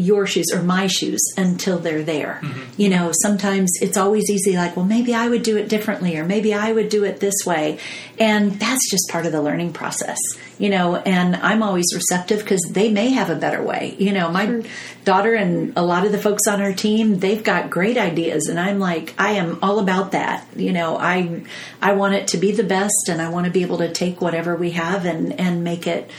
your shoes or my shoes until they're there. Mm-hmm. You know, sometimes it's always easy, like, well, maybe I would do it differently or maybe I would do it this way. And that's just part of the learning process, you know, and I'm always receptive because they may have a better way. You know, my daughter and a lot of the folks on our team, they've got great ideas and I'm like, I am all about that. You know, I I want it to be the best and I want to be able to take whatever we have and and make it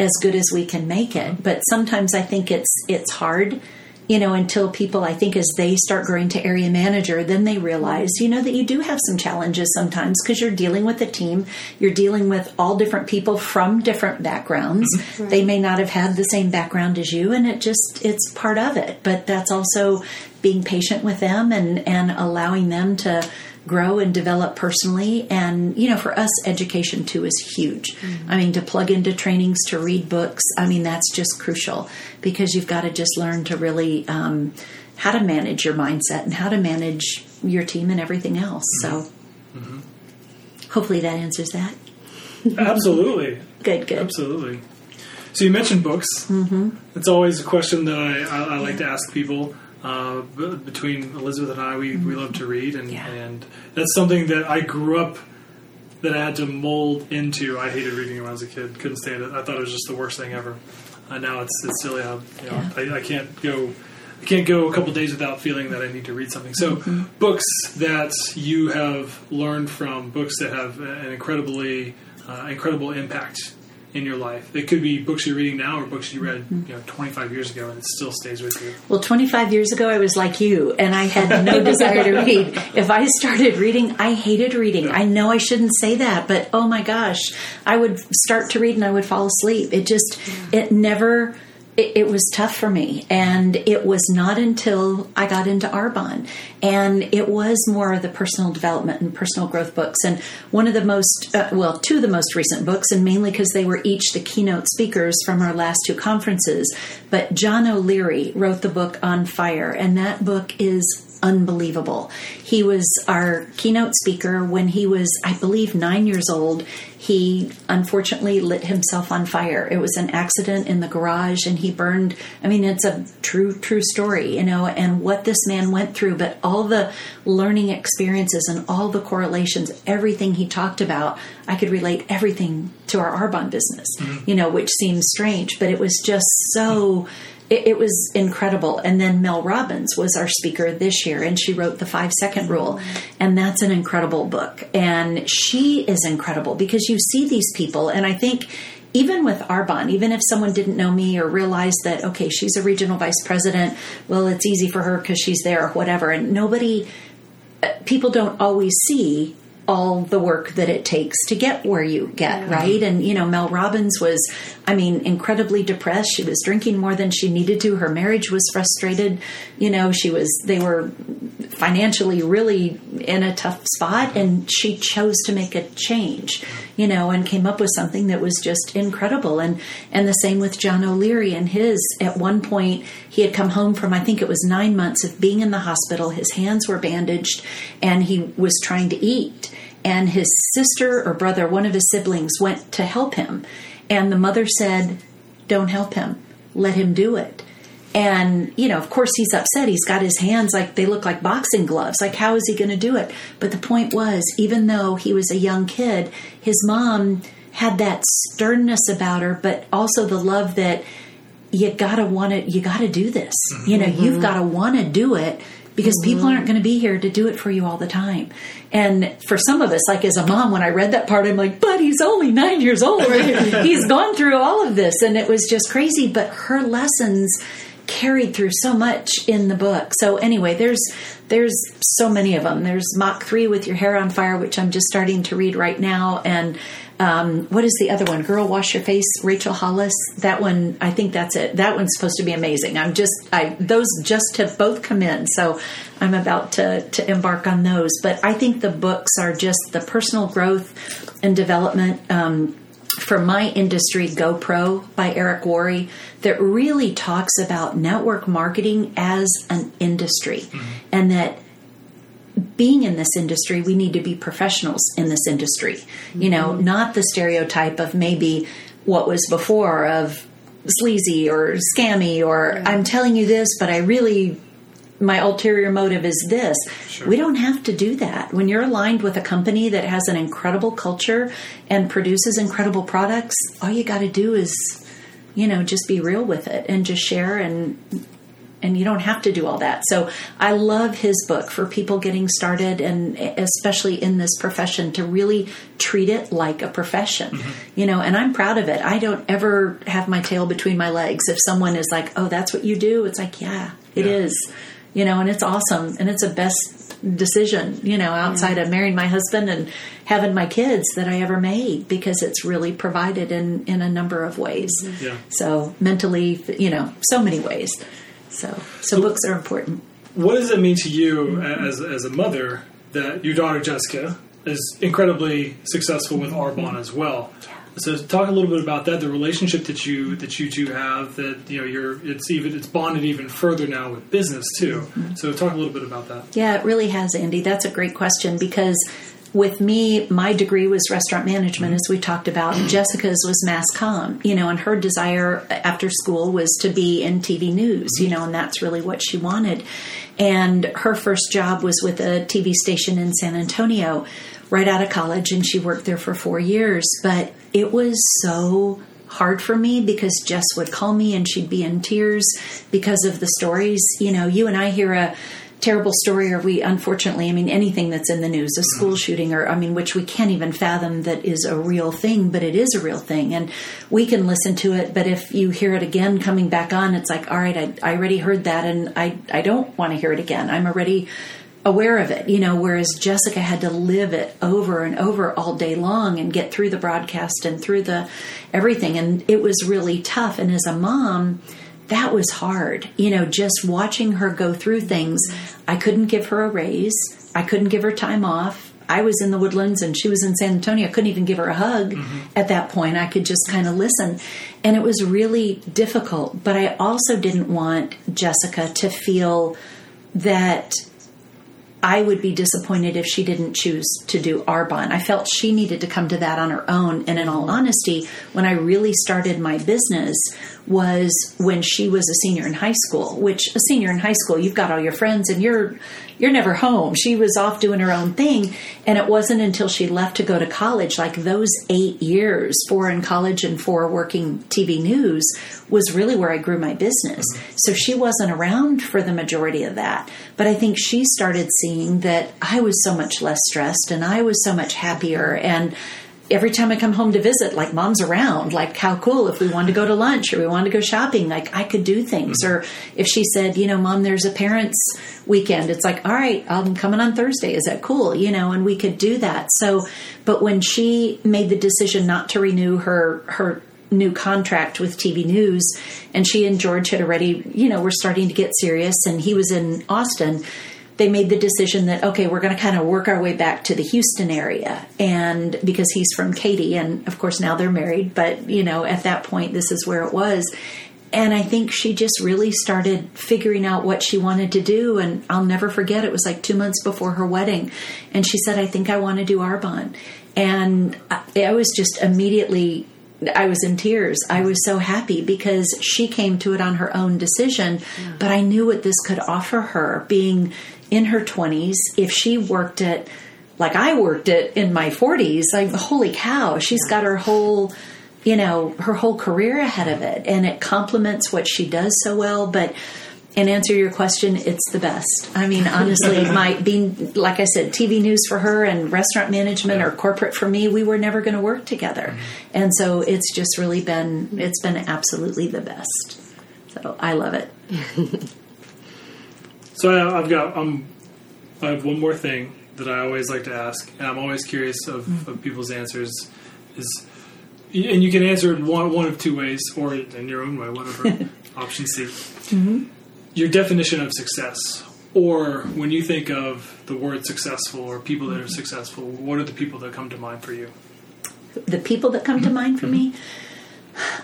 as good as we can make it. But sometimes I think it's it's hard, you know, until people I think as they start growing to area manager, then they realize, you know, that you do have some challenges sometimes because you're dealing with a team, you're dealing with all different people from different backgrounds. Mm-hmm. They may not have had the same background as you and it just it's part of it. But that's also being patient with them and and allowing them to grow and develop personally and you know for us education too is huge i mean to plug into trainings to read books i mean that's just crucial because you've got to just learn to really um, how to manage your mindset and how to manage your team and everything else so hopefully that answers that Absolutely. good good Absolutely. So you mentioned books. Mm-hmm. It's always a question that I, I, I like to ask people. Uh, between Elizabeth and I, we, we love to read, and, Yeah. and that's something that I grew up that I had to mold into. I hated reading when I was a kid; couldn't stand it. I thought it was just the worst thing ever. Uh, now it's it's silly how you know I, I can't go. I can't go a couple days without feeling that I need to read something. So, books that you have learned from, books that have an incredibly uh, incredible impact in your life. It could be books you're reading now or books you read mm-hmm. you know 25 years ago and it still stays with you. Well, 25 years ago, I was like you, and I had no desire to read. If I started reading, I hated reading. I know I shouldn't say that, but oh my gosh, I would start to read and I would fall asleep. It just, it never, it, it, was tough for me. And it was not until I got into Arbonne. And it was more of the personal development and personal growth books. And one of the most, uh, well, two of the most recent books, and mainly because they were each the keynote speakers from our last two conferences. But John O'Leary wrote the book On Fire. And that book is unbelievable. He was our keynote speaker when he was, I believe, nine years old. He unfortunately lit himself on fire. It was an accident in the garage and he burned. I mean, it's a true, true story, you know, and what this man went through, but all the learning experiences and all the correlations, everything he talked about, I could relate everything to our Arbonne business, mm-hmm. you know, which seems strange, but it was just so it, it, was incredible. And then Mel Robbins was our speaker this year, and she wrote the Five Second Rule, and that's an incredible book. And she is incredible because you see these people, and I think even with Arbonne, even if someone didn't know me or realized that, okay, she's a regional vice president, well, it's easy for her because she's there or whatever. And nobody, uh, people don't always see all the work that it takes to get where you get, yeah. right? And, you know, Mel Robbins was, I mean, incredibly depressed. She was drinking more than she needed to. Her marriage was frustrated. You know, she was, they were financially really in a tough spot, and she chose to make a change, you know, and came up with something that was just incredible. And, and the same with John O'Leary and his, at one point, he had come home from, I think it was nine months of being in the hospital. His hands were bandaged, and he was trying to eat and his sister or brother, one of his siblings, went to help him. And the mother said, Don't help him, let him do it. And, you know, of course he's upset. He's got his hands like they look like boxing gloves. Like, how is he going to do it? But the point was, even though he was a young kid, his mom had that sternness about her, but also the love that you gotta want to, you gotta do this. You know, mm-hmm. you've gotta want to do it because mm-hmm. people aren't going to be here to do it for you all the time. And for some of us, like as a mom, when I read that part, I'm like, but he's only nine years old. he's gone through all of this. And it was just crazy. But her lessons carried through so much in the book. So anyway, there's there's so many of them. There's Mach 3 with your hair on fire, which I'm just starting to read right now and um, what is the other one? Girl, wash your face. Rachel Hollis. That one, I think that's it. That one's supposed to be amazing. I'm just, I those just have both come in, so I'm about to to embark on those. But I think the books are just the personal growth and development. Um, for my industry, GoPro by Eric Worre, that really talks about network marketing as an industry, mm-hmm. and that being in this industry, we need to be professionals in this industry. Mm-hmm. You know, mm-hmm. not the stereotype of maybe what was before of sleazy or scammy or yeah. I'm telling you this, but I really my ulterior motive is this. Sure. We don't have to do that. When you're aligned with a company that has an incredible culture and produces incredible products, all you got to do is, you know, just be real with it and just share and and you don't have to do all that. So I love his book for people getting started and especially in this profession to really treat it like a profession. Mm-hmm. You know, and I'm proud of it. I don't ever have my tail between my legs. If someone is like, "Oh, that's what you do?" It's like, "Yeah, it yeah. is." You know, and it's awesome and it's a best decision, you know, outside yeah. of marrying my husband and having my kids that I ever made because it's really provided in in a number of ways. Mm-hmm. Yeah. So, mentally, you know, so many ways. So, so, so books are important. What does it mean to you as, as a mother that your daughter Jessica is incredibly successful with Arbonne as well? So talk a little bit about that, the relationship that you that you two have. That you know, you're it's even it's bonded even further now with business too. Mm-hmm. So talk a little bit about that. Yeah, it really has, Andy. That's a great question because with me, my degree was restaurant management, as we talked about. Mm-hmm. Jessica's was mass comm, you know, and her desire after school was to be in TV news, you mm-hmm. know, and that's really what she wanted. And her first job was with a TV station in San Antonio right out of college, and she worked there for four years. But it was so hard for me because Jess would call me and she'd be in tears because of the stories. You know, you and I hear a terrible story or we unfortunately i mean anything that's in the news a school mm-hmm. shooting or i mean which we can't even fathom that is a real thing but it is a real thing. And we can listen to it but if you hear it again coming back on it's like all right i, I already heard that and i i don't want to hear it again. I'm already aware of it you know whereas jessica had to live it over and over all day long and get through the broadcast and through the everything. And it was really tough. And as a mom that was hard. You know, just watching her go through things. I couldn't give her a raise. I couldn't give her time off. I was in the woodlands and she was in San Antonio. I couldn't even give her a hug mm-hmm. at that point. I could just kind of listen. And it was really difficult. But I also didn't want Jessica to feel that I would be disappointed if she didn't choose to do Arbonne. I felt she needed to come to that on her own. And in all honesty, when I really started my business was when she was a senior in high school, which a senior in high school, you've got all your friends and you're you're never home. She was off doing her own thing. And it wasn't until she left to go to college, like those eight years, four in college and four working TV news, was really where I grew my business. So she wasn't around for the majority of that. But I think she started seeing that I was so much less stressed and I was so much happier. And every time I come home to visit, like mom's around, like how cool if we wanted to go to lunch or we wanted to go shopping, like I could do things. Mm-hmm. Or if she said, you know, mom, there's a parents weekend, it's like, all right, I'm coming on Thursday. Is that cool? You know, and we could do that. So, but when she made the decision not to renew her, her, new contract with TV News, and she and George had already, you know, were starting to get serious, and he was in Austin they made the decision that okay we're going to kind of work our way back to the houston area and because he's from katy and of course now they're married but you know at that point this is where it was and i think she just really started figuring out what she wanted to do and i'll never forget it was like two months before her wedding and she said i think i want to do arbonne and I, I was just immediately I was in tears. I was so happy because she came to it on her own decision, yeah. but I knew what this could offer her being in her 20s. If she worked it like I worked it in my 40s, like holy cow, she's got her whole you know, her whole career ahead of it and it complements what she does so well, but and answer your question, it's the best. I mean, honestly, my being like I said, TV news for her and restaurant management or corporate for me, we were never going to work together, mm-hmm. and so it's just really been it's been absolutely the best. So I love it. so I, I've got um, I have one more thing that I always like to ask, and I'm always curious of, mm-hmm. of people's answers. Is and you can answer it one one of two ways, or in your own way, whatever. Option C. Mm-hmm your definition of success, or when you think of the word successful or people that are successful, what are the people that come to mind for you? The people that come mm-hmm. to mind for me,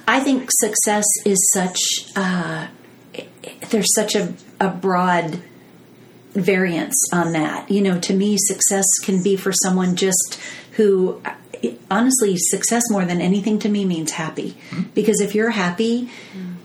I think success is such. Uh, there's such a, a broad variance on that. You know, to me, success can be for someone just who honestly, success more than anything to me means happy. Mm-hmm. Because if you're happy, mm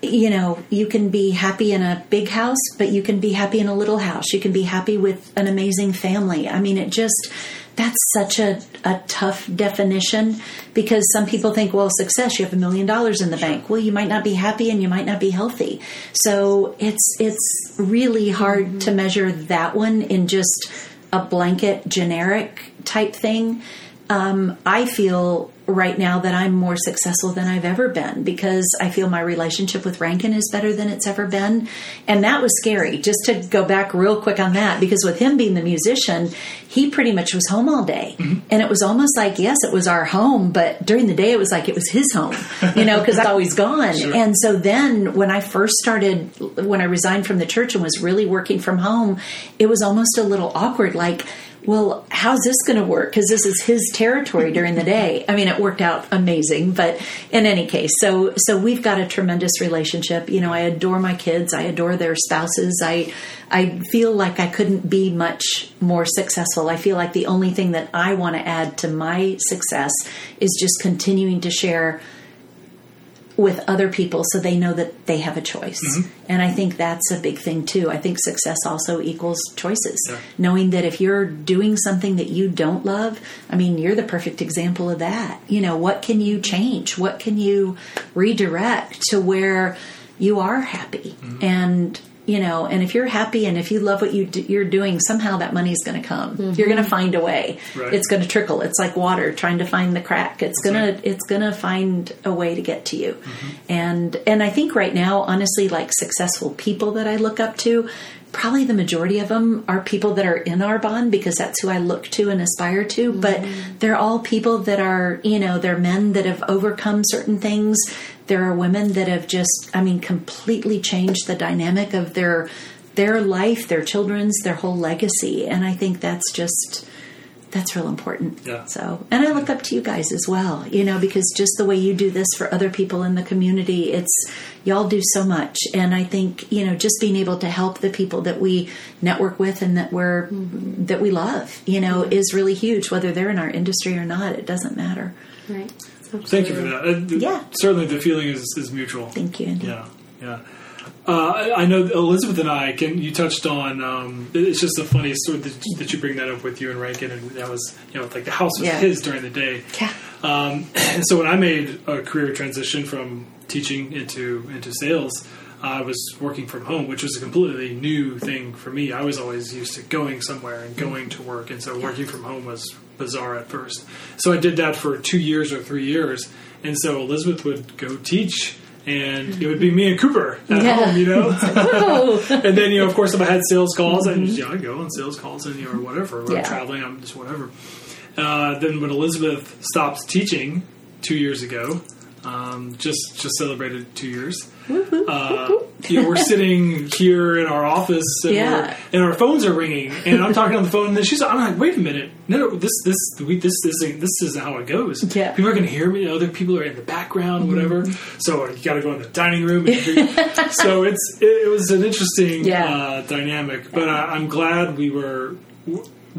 you know, you can be happy in a big house, but you can be happy in a little house. You can be happy with an amazing family. I mean, it just, that's such a, a tough definition because some people think, well, success, you have a million dollars in the bank. Well, you might not be happy and you might not be healthy. So it's, it's really hard mm-hmm. to measure that one in just a blanket generic type thing. Um, I feel right now that I'm more successful than I've ever been because I feel my relationship with Rankin is better than it's ever been. And that was scary. Just to go back real quick on that, because with him being the musician, he pretty much was home all day. Mm-hmm. And it was almost like, yes, it was our home, but during the day it was like it was his home, you know, because I was gone. Sure. And so then when I first started, when I resigned from the church and was really working from home, it was almost a little awkward. Like, well, how's this going to work? Because this is his territory during the day. I mean, it worked out amazing, but in any case, so so we've got a tremendous relationship. You know, I adore my kids. I adore their spouses. I I feel like I couldn't be much more successful. I feel like the only thing that I want to add to my success is just continuing to share with other people so they know that they have a choice. Mm-hmm. And I think that's a big thing too. I think success also equals choices. Yeah. Knowing that if you're doing something that you don't love, I mean, you're the perfect example of that. You know, what can you change? What can you redirect to where you are happy? Mm-hmm. And you know and if you're happy and if you love what you do, you're doing somehow that money is going to come mm-hmm. you're going to find a way right. it's going to trickle it's like water trying to find the crack it's going right. to it's going to find a way to get to you mm-hmm. and and i think right now honestly like successful people that i look up to probably the majority of them are people that are in Arbonne because that's who I look to and aspire to. But mm-hmm. they're all people that are, you know, they're men that have overcome certain things. There are women that have just, I mean, completely changed the dynamic of their their life, their children's, their whole legacy. And I think that's just that's real important. Yeah. So, and I look up to you guys as well, you know, because just the way you do this for other people in the community, it's y'all do so much. And I think, you know, just being able to help the people that we network with and that we're, that we love, you know, is really huge, whether they're in our industry or not. It doesn't matter. Right. Thank you for that. Uh, Yeah. Certainly the feeling is, is mutual. Thank you, Andy. Yeah, yeah. Uh, I, know Elizabeth and I. Can you touched on? Um, it's just the funniest story that, that you bring that up with you and Rankin, and that was you know like the house was Yeah. his during the day. Yeah. Um, and so when I made a career transition from teaching into into sales, I was working from home, which was a completely new thing for me. I was always used to going somewhere and going to work, and so working from home was bizarre at first. So I did that for two years or three years, and so Elizabeth would go teach. And it would be me and Cooper at Yeah. home, you know. and then, you know, of course, if I had sales calls, I just, you know, I go on sales calls and you know, or whatever. Or Yeah. I'm traveling, I'm just whatever. Uh, then when Elizabeth stopped teaching two years ago, um, just just celebrated two years. Uh, you know, we're sitting here in our office, and, Yeah. and our phones are ringing, and I'm talking on the phone, and then she's, I'm like, wait a minute, no, no, this this we, this isn't this isn't how it goes. Yeah. people are going to hear me. Other people are in the background, whatever. So you got to go in the dining room. And so it's it, it was an interesting Yeah. uh, dynamic, but I, I'm glad we were.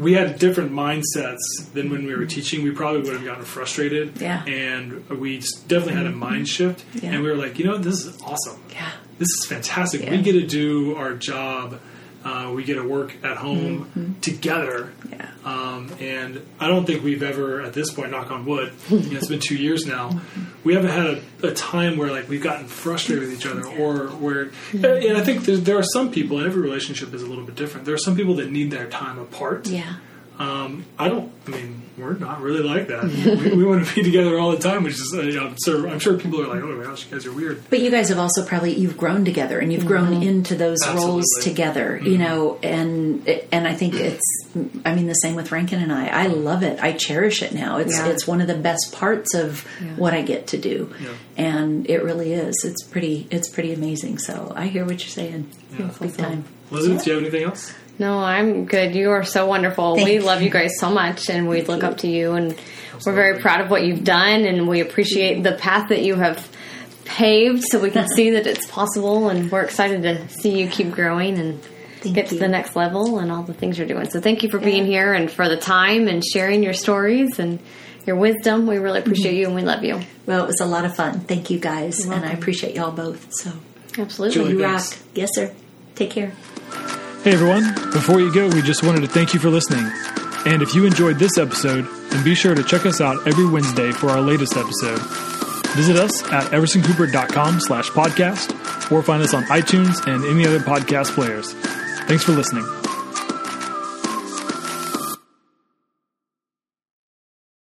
We had different mindsets than when we were teaching. We probably would have gotten frustrated, Yeah. and we definitely had a mm-hmm. mind shift. Yeah. And we were like, you know, this is awesome. Yeah. This is fantastic. Yeah. We get to do our job. Uh, we get to work at home Mm-hmm. together. Yeah. Um, and I don't think we've ever, at this point, knock on wood, you know, it's been two years now, we haven't had a, a time where like we've gotten frustrated with each other or where, and I think there, there are some people, and every relationship is a little bit different. There are some people that need their time apart. Yeah. Um, I don't, I mean, we're not really like that. we, we want to be together all the time, which is, uh, you know, so I'm sure people are like, oh my gosh, you guys are weird. But you guys have also probably you've grown together and you've grown into those roles Absolutely. together, you know, and and I think it's I mean the same with Rankin and I. I love it. I cherish it now. It's Yeah. it's one of the best parts of what I get to do. Yeah. And it really is. It's pretty it's pretty amazing. So I hear what you're saying. Big time. Elizabeth, do you have anything else? No, I'm good. You are so wonderful. Thank we you. love you guys so much, and we look up to you, and we're very proud of what you've done, and we appreciate the path that you have paved, so we can see that it's possible, and we're excited to see you keep growing and Thank get to the next level and all the things you're doing. So thank you for being here and for the time and sharing your stories and your wisdom. We really appreciate mm-hmm. you, and we love you. Well, it was a lot of fun. Thank you guys. And I appreciate y'all both. So Absolutely. Julie, you thanks. rock. Yes, sir. Take care. Hey everyone, before you go, we just wanted to thank you for listening. And if you enjoyed this episode, then be sure to check us out every Wednesday for our latest episode. Visit us at eversoncooper.com slash podcast or find us on iTunes and any other podcast players. Thanks for listening.